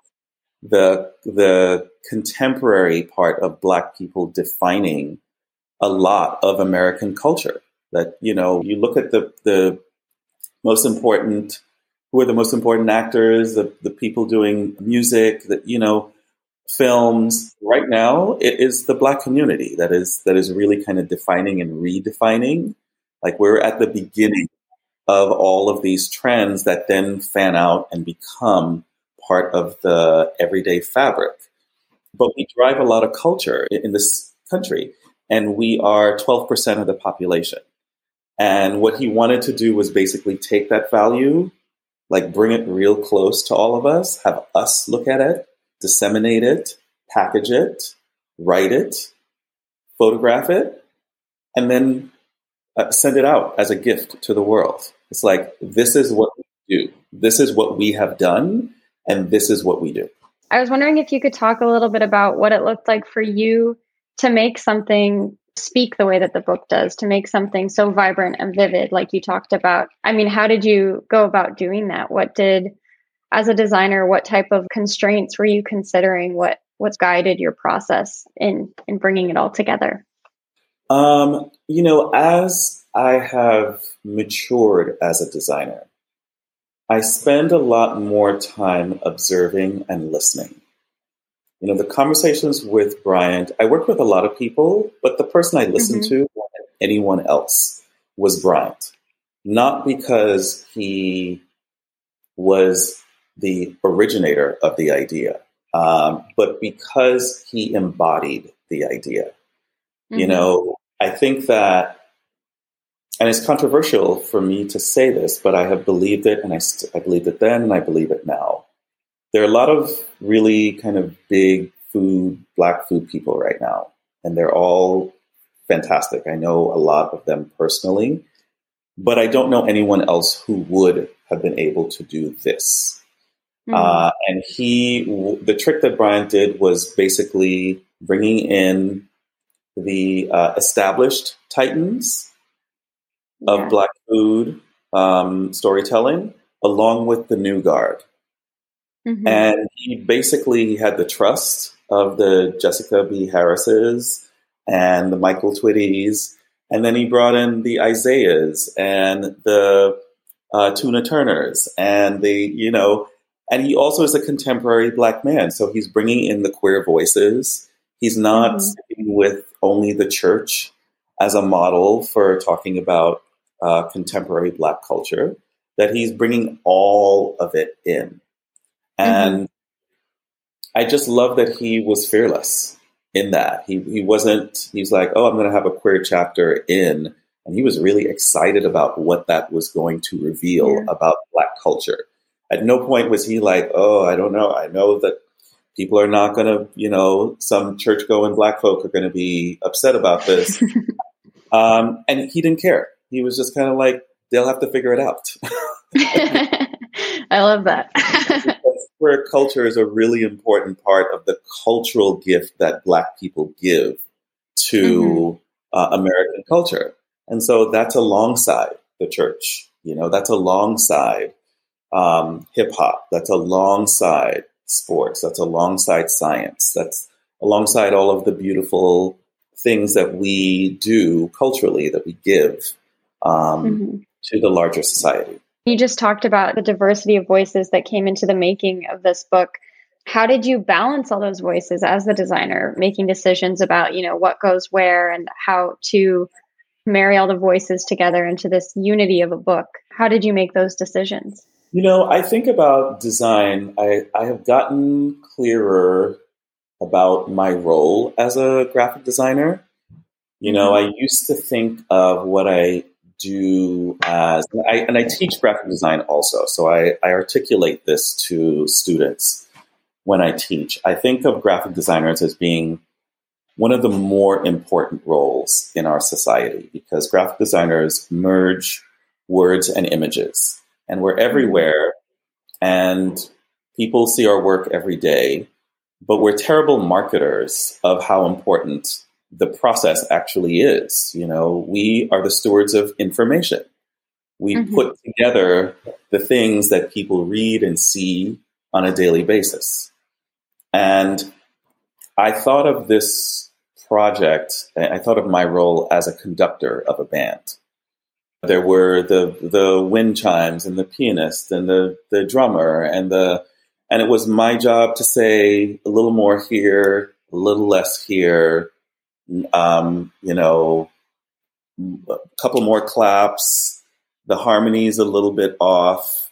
Speaker 3: the the contemporary part of black people defining a lot of American culture. That, you know, you look at the the most important who are the most important actors, the, the people doing music, that you know, films. Right now, it is the black community that is that is really kind of defining and redefining. Like we're at the beginning of all of these trends that then fan out and become part of the everyday fabric. But we drive a lot of culture in this country, and we are 12% of the population. And what he wanted to do was basically take that value, like bring it real close to all of us, have us look at it, disseminate it, package it, write it, photograph it, and then uh, send it out as a gift to the world. It's like, this is what we do. This is what we have done, and this is what we do.
Speaker 4: I was wondering if you could talk a little bit about what it looked like for you to make something speak the way that the book does, to make something so vibrant and vivid, like you talked about. I mean, how did you go about doing that? What did, as a designer, what type of constraints were you considering? What what's guided your process in in bringing it all together?
Speaker 3: Um, you know, as I have matured as a designer, I spend a lot more time observing and listening. You know, the conversations with Bryant, I worked with a lot of people, but the person I listened mm-hmm. to more than anyone else was Bryant. Not because he was the originator of the idea, um, but because he embodied the idea. Mm-hmm. You know, I think that, and it's controversial for me to say this, but I have believed it, and I, st- I believed it then, and I believe it now. There are a lot of really kind of big food, black food people right now, and they're all fantastic. I know a lot of them personally, but I don't know anyone else who would have been able to do this. Mm-hmm. Uh, and he, the trick that Bryant did was basically bringing in the uh, established titans yeah. of Black food um, storytelling, along with the new guard. Mm-hmm. And he basically had the trust of the Jessica B. Harrises and the Michael Twitties. And then he brought in the Isaiahs and the uh, Tuna Turners and the, you know, and he also is a contemporary black man. So he's bringing in the queer voices. He's not mm-hmm. with only the church as a model for talking about uh, contemporary Black culture, that he's bringing all of it in. And mm-hmm. I just love that he was fearless in that. He, he wasn't, he's like, oh, I'm going to have a queer chapter in. And he was really excited about what that was going to reveal yeah. about Black culture. At no point was he like, oh, I don't know. I know that people are not going to, you know, some church going black folk are going to be upset about this. um, and he didn't care. He was just kind of like, they'll have to figure it out.
Speaker 4: I love that.
Speaker 3: Queer culture is a really important part of the cultural gift that Black people give to mm-hmm. uh, American culture. And so that's alongside the church. You know, that's alongside um, hip hop. That's alongside sports. That's alongside science. That's alongside all of the beautiful things that we do culturally that we give um, mm-hmm. to the larger society.
Speaker 4: You just talked about the diversity of voices that came into the making of this book. How did you balance all those voices as the designer, making decisions about you know what goes where and how to marry all the voices together into this unity of a book? How did you make those decisions?
Speaker 3: You know, I think about design. I, I have gotten clearer about my role as a graphic designer. You know, mm-hmm. I used to think of what I do uh, as, and I, and I teach graphic design also. So I, I articulate this to students when I teach. I think of graphic designers as being one of the more important roles in our society because graphic designers merge words and images and we're everywhere and people see our work every day, but we're terrible marketers of how important the process actually is. You know, we are the stewards of information. We mm-hmm. put together the things that people read and see on a daily basis. And I thought of this project, I thought of my role as a conductor of a band. There were the the wind chimes and the pianist and the the drummer and the and it was my job to say a little more here, a little less here, um, you know, a couple more claps, the harmony is a little bit off,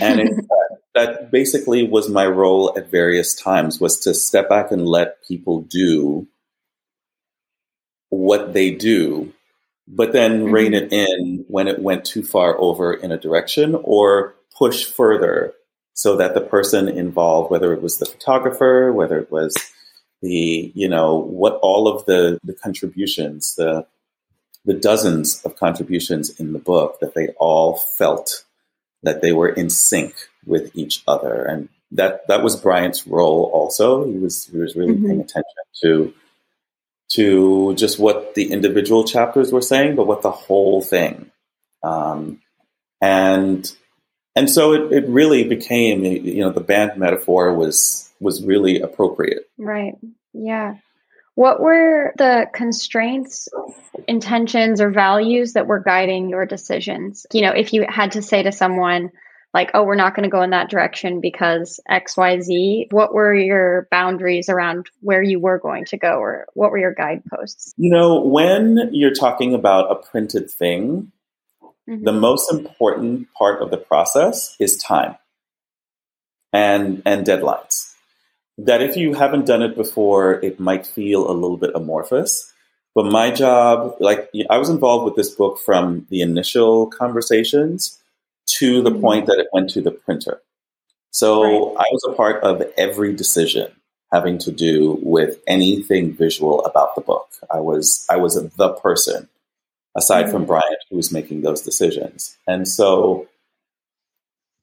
Speaker 3: and it, that basically was my role at various times was to step back and let people do what they do but then mm-hmm. rein it in when it went too far over in a direction or push further so that the person involved, whether it was the photographer, whether it was the, you know, what all of the, the contributions, the, the dozens of contributions in the book that they all felt that they were in sync with each other. And that that was Bryant's role. Also, he was he was really mm-hmm. paying attention to to just what the individual chapters were saying, but what the whole thing. Um, and and so it, it really became you know the band metaphor was was really appropriate.
Speaker 4: Right. Yeah. What were the constraints, intentions, or values that were guiding your decisions? You know, if you had to say to someone, like, oh, we're not going to go in that direction because XYZ, what were your boundaries around where you were going to go, or what were your guideposts?
Speaker 3: You know, when you're talking about a printed thing, mm-hmm. the most important part of the process is time and, and deadlines that if you haven't done it before, it might feel a little bit amorphous. But my job, like I was involved with this book from the initial conversations to the mm-hmm. point that it went to the printer. So right. I was a part of every decision having to do with anything visual about the book. I was I was the person aside mm-hmm. from Bryant who was making those decisions. And so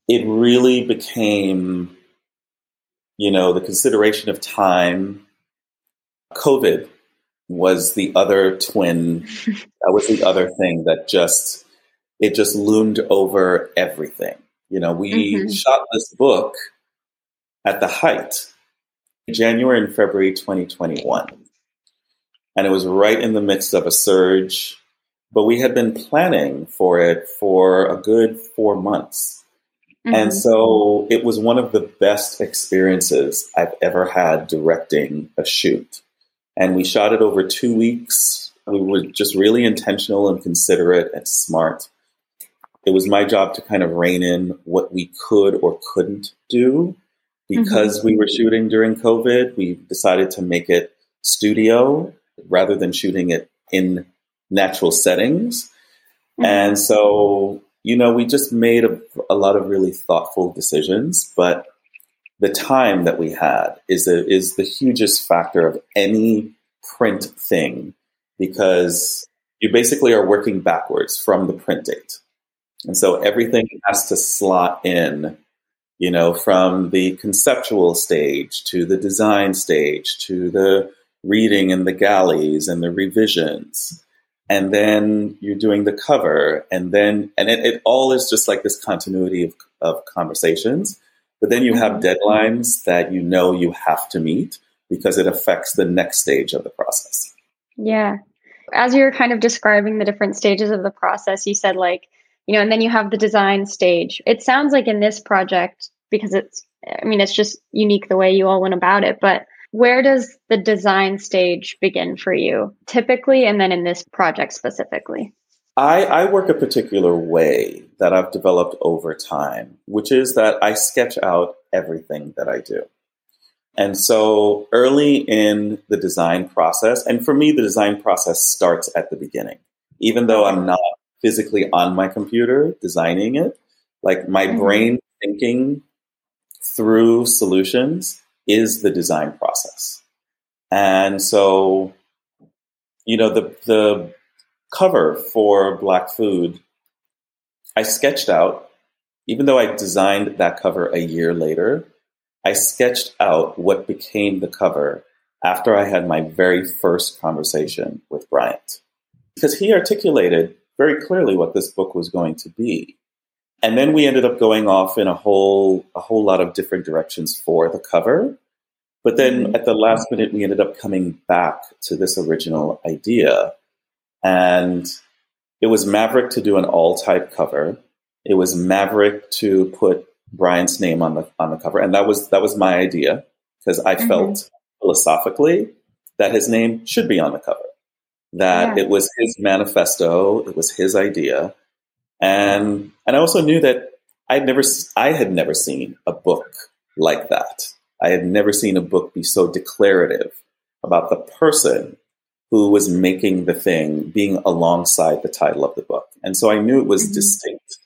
Speaker 3: it really became you know, the consideration of time. COVID was the other twin. that was the other thing that just it just loomed over everything. You know, we mm-hmm. shot this book at the height, January and February 2021. And it was right in the midst of a surge, but we had been planning for it for a good four months. Mm-hmm. And so it was one of the best experiences I've ever had directing a shoot. And we shot it over two weeks. We were just really intentional and considerate and smart. It was my job to kind of rein in what we could or couldn't do. Because mm-hmm. we were shooting during COVID, we decided to make it studio rather than shooting it in natural settings. Mm-hmm. And so you know, we just made a, a lot of really thoughtful decisions, but the time that we had is a, is the hugest factor of any print thing because you basically are working backwards from the print date. And so everything has to slot in, you know, from the conceptual stage to the design stage to the reading and the galleys and the revisions and then you're doing the cover and then and it, it, all is just like this continuity of, of conversations. But then you have mm-hmm. deadlines that you know you have to meet because it affects the next stage of the process.
Speaker 4: Yeah. As you're kind of describing the different stages of the process you said like you know and then you have the design stage. It sounds like in this project because it's i mean it's just unique the way you all went about it but where does the design stage begin for you typically and then in this project specifically
Speaker 3: I, I, work a particular way that I've developed over time, which is that I sketch out everything that I do. And so early in the design process, and for me, the design process starts at the beginning. Even though I'm not physically on my computer designing it, like my mm-hmm. brain thinking through solutions is the design process. And so, you know, the, the cover for Black Food, I sketched out, even though I designed that cover a year later, I sketched out what became the cover after I had my very first conversation with Bryant. Because he articulated very clearly what this book was going to be. And then we ended up going off in a whole a whole lot of different directions for the cover. But then mm-hmm. at the last minute, we ended up coming back to this original idea. And it was Maverick to do an all type cover. It was Maverick to put Bryant's name on the on the cover. And that was that was my idea because I mm-hmm. felt philosophically that his name should be on the cover. That yeah. it was his manifesto, it was his idea. And and I also knew that I'd never I had never seen a book like that. I had never seen a book be so declarative about the person who was making the thing being alongside the title of the book. And so I knew it was mm-hmm. distinct.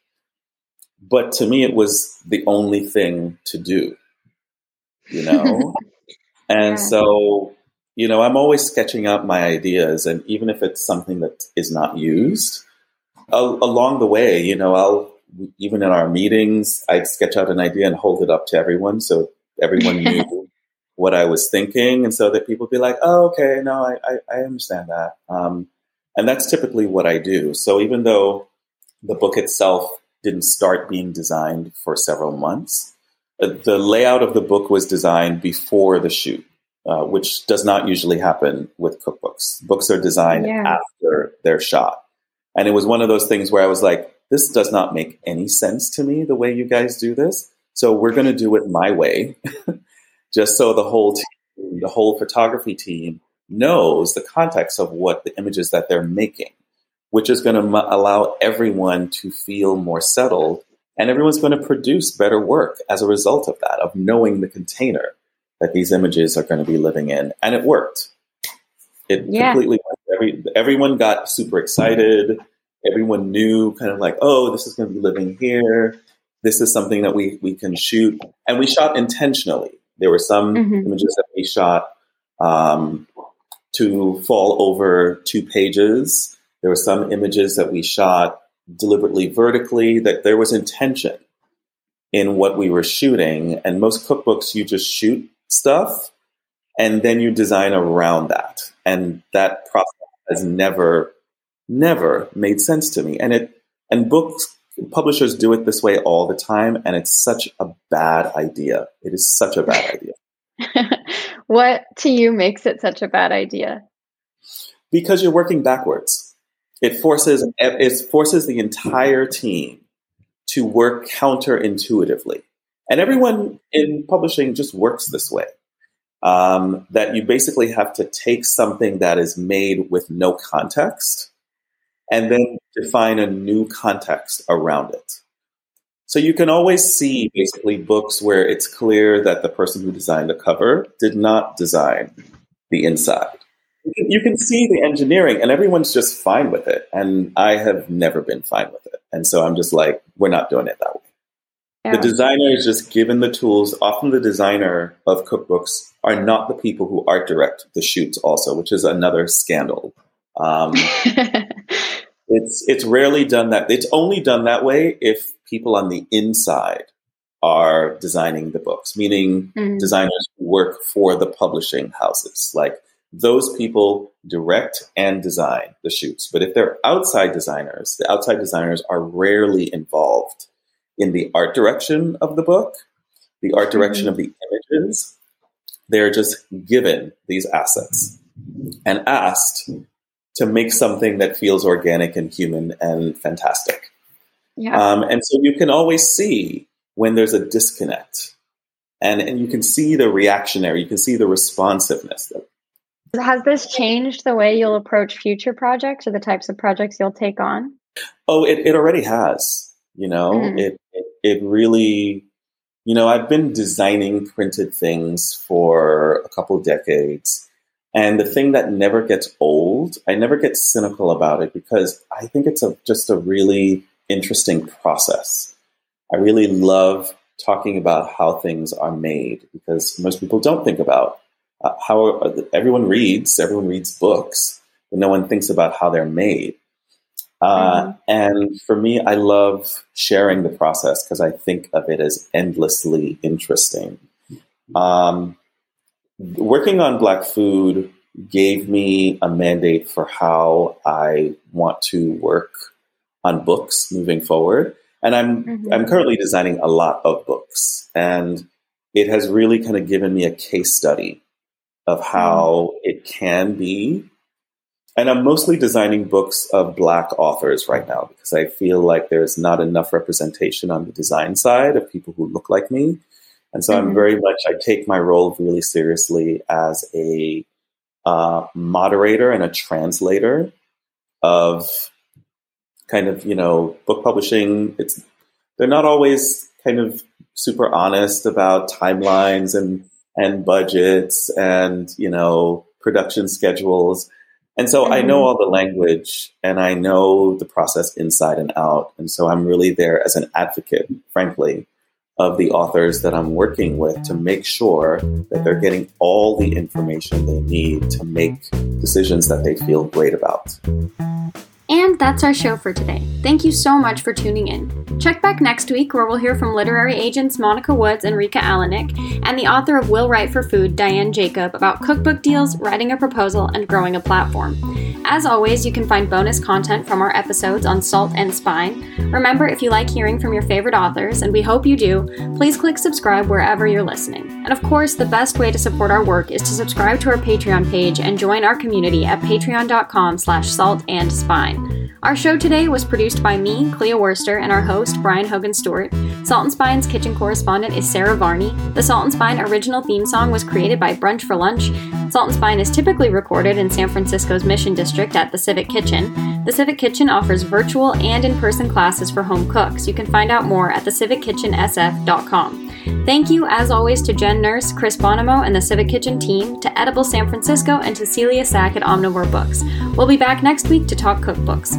Speaker 3: But to me, it was the only thing to do, you know? and yeah. so, you know, I'm always sketching out my ideas. And even if it's something that is not used, along the way, you know, I'll even in our meetings, I'd sketch out an idea and hold it up to everyone so everyone knew what I was thinking, and so that people would be like, "Oh, okay, no, I I, I understand that." Um, and that's typically what I do. So even though the book itself didn't start being designed for several months, uh, the layout of the book was designed before the shoot, uh, which does not usually happen with cookbooks. Books are designed
Speaker 4: Yeah.
Speaker 3: after they're shot. And it was one of those things where I was like, this does not make any sense to me the way you guys do this. So we're going to do it my way, just so the whole team, the whole photography team knows the context of what the images that they're making, which is going to m- allow everyone to feel more settled and everyone's going to produce better work as a result of that, of knowing the container that these images are going to be living in. And it worked. It
Speaker 4: Yeah.
Speaker 3: completely worked. Every, everyone got super excited. Everyone knew kind of like, oh, this is going to be living here. This is something that we, we can shoot. And we shot intentionally. There were some
Speaker 4: Mhm.
Speaker 3: images that we shot um, to fall over two pages. There were some images that we shot deliberately vertically, that there was intention in what we were shooting. And most cookbooks, you just shoot stuff and then you design around that. And that process has never, never made sense to me. And it, and books, publishers do it this way all the time. And it's such a bad idea. It is such a bad idea.
Speaker 4: what to you makes it such a bad idea?
Speaker 3: because you're working backwards. It forces it forces the entire team to work counterintuitively, and everyone in publishing just works this way. Um, that you basically have to take something that is made with no context, and then define a new context around it. So you can always see basically books where it's clear that the person who designed the cover did not design the inside. You can, see the engineering and everyone's just fine with it and i have never been fine with it. And so i'm just like we're not doing it that way
Speaker 4: Yeah.
Speaker 3: the designer is just given the tools often the designer of cookbooks are not the people who art direct the shoots also which is another scandal um, it's it's rarely done that it's only done that way if people on the inside are designing the books meaning
Speaker 4: Mhm.
Speaker 3: designers who work for the publishing houses. Like those people direct and design the shoots. But if they're outside designers, the outside designers are rarely involved in the art direction of the book, the art direction of the images. They're just given these assets and asked to make something that feels organic and human and fantastic.
Speaker 4: yeah.
Speaker 3: Um, and so you can always see when there's a disconnect. And, and you can see the reactionary, you can see the responsiveness.
Speaker 4: Has this changed the way you'll approach future projects or the types of projects you'll take on?
Speaker 3: Oh, it, it already has. You know,
Speaker 4: Mhm.
Speaker 3: it, it really. You know, I've been designing printed things for a couple decades, and the thing that never gets old, I never get cynical about it because I think it's a just a really interesting process. I really love talking about how things are made because most people don't think about uh, how everyone reads. Everyone reads books, but no one thinks about how they're made. Uh, And for me, I love sharing the process because I think of it as endlessly interesting. Um, working on Black food gave me a mandate for how I want to work on books moving forward. And I'm
Speaker 4: Mhm.
Speaker 3: I'm currently designing a lot of books, and it has really kind of given me a case study of how it can be. And I'm mostly designing books of Black authors right now because I feel like there's not enough representation on the design side of people who look like me. And so I'm
Speaker 4: Mhm.
Speaker 3: very much, I take my role really seriously as a uh, moderator and a translator of kind of, you know, book publishing. It's, they're not always kind of super honest about timelines and, and budgets and, you know, production schedules. And so I know
Speaker 4: Mhm.
Speaker 3: all the language and I know the process inside and out. And so I'm really there as an advocate, frankly, of the authors that I'm working with to make sure that they're getting all the information they need to make decisions that they feel great about.
Speaker 4: And that's our show for today. Thank you so much for tuning in. Check back next week where we'll hear from literary agents Monika Woods and Rica Allannic and the author of Will Write for Food, Diane Jacob, about cookbook deals, writing a proposal, and growing a platform. As always, you can find bonus content from our episodes on Salt and Spine. Remember, if you like hearing from your favorite authors, and we hope you do, please click subscribe wherever you're listening. And of course, the best way to support our work is to subscribe to our Patreon page and join our community at patreon.com slash salt and spine. Our show today was produced by me, Clea Worster, and our host, Brian Hogan Stewart. Salt and Spine's kitchen correspondent is Sarah Varney. The Salt and Spine original theme song was created by Brunch for Lunch. Salt and Spine is typically recorded in San Francisco's Mission District at the Civic Kitchen. The Civic Kitchen offers virtual and in person classes for home cooks. You can find out more at thecivickitchensf.com. Thank you, as always, to Jen Nurse, Chris Bonomo, and the Civic Kitchen team, to Edible San Francisco, and to Celia Sack at Omnivore Books. We'll be back next week to talk cookbooks.